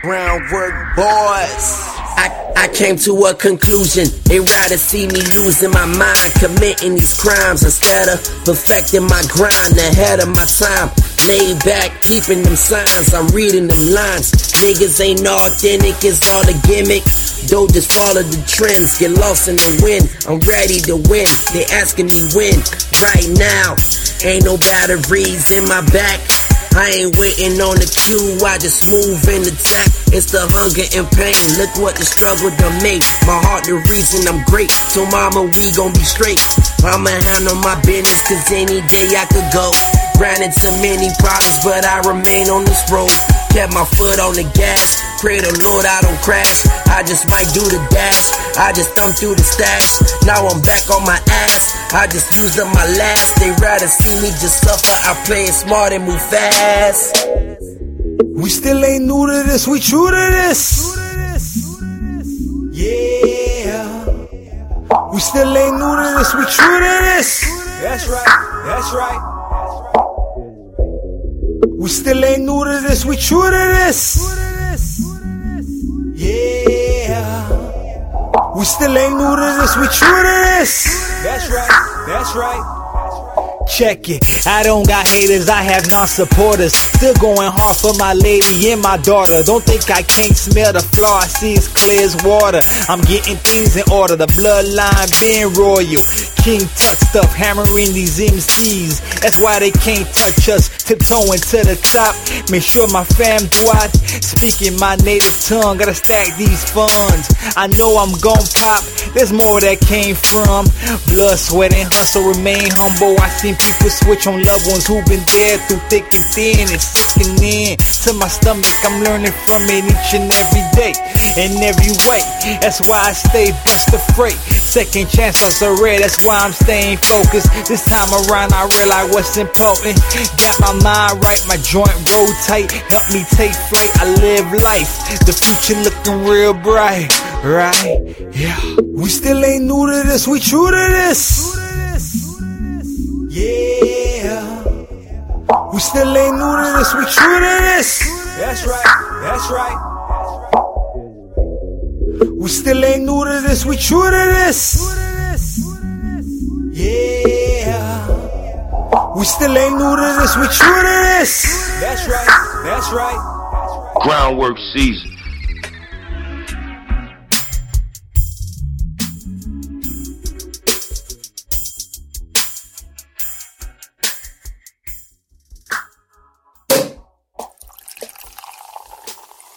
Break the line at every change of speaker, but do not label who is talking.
GroundWork Boyz. I, I came to a conclusion. They rather see me losing my mind, committing these crimes instead of perfecting my grind ahead of my time. Laid back, peeping them signs, I'm reading them lines. Niggas ain't authentic, it's all a gimmick. Don't just follow the trends, get lost in the wind. I'm ready to win, they asking me when. Right now, ain't no batteries in my back. I ain't waiting on the cue, I just move and attack. It's the hunger and pain. Look what the struggle done made. My heart, the reason I'm great. So, mama, we gon' be straight. I'ma handle my business, cause any day I could go. Ran into many problems, but I remain on this road. Kept my foot on the gas. Pray the Lord I don't crash. I just might do the dash. I just thumb through the stash. Now I'm back on my ass. I just used up my last. They rather see me just suffer. I play it smart and move fast.
We still ain't new to this. We true to this. Yeah. We still ain't new to this. We true to this.
That's right. That's right.
We still ain't new to this. We true to this. Yeah. We still ain't new to this. We true to this.
That's right. That's right.
Check it. I don't got haters, I have non-supporters. Still going hard for my lady and my daughter. Don't think I can't smell the flaw. I see it's clear as water. I'm getting things in order. The bloodline being royal. King Tut stuff hammering these MCs. That's why they can't touch us. Tiptoeing to the top. Make sure my fam Dwight speaking my native tongue. Gotta stack these funds. I know I'm gon' pop. There's more that came from blood, sweat, and hustle. Remain humble. I seen people switch on loved ones who've been there through thick and thin and sickening to my stomach. I'm learning from it each and every day, in every way. That's why I stay bust of freight. Second chance are rare, that's why I'm staying focused. This time around, I realize what's important. Got my mind right, my joint roll tight. Help me take flight, I live life. The future looking real bright, right? Yeah.
We still ain't new to this. We true to this. Yeah. We still ain't new to this. We true to this.
That's right. That's right.
We still ain't new to this. We true to this. We still ain't new to this. We true to this.
That's right. That's right.
Groundwork season.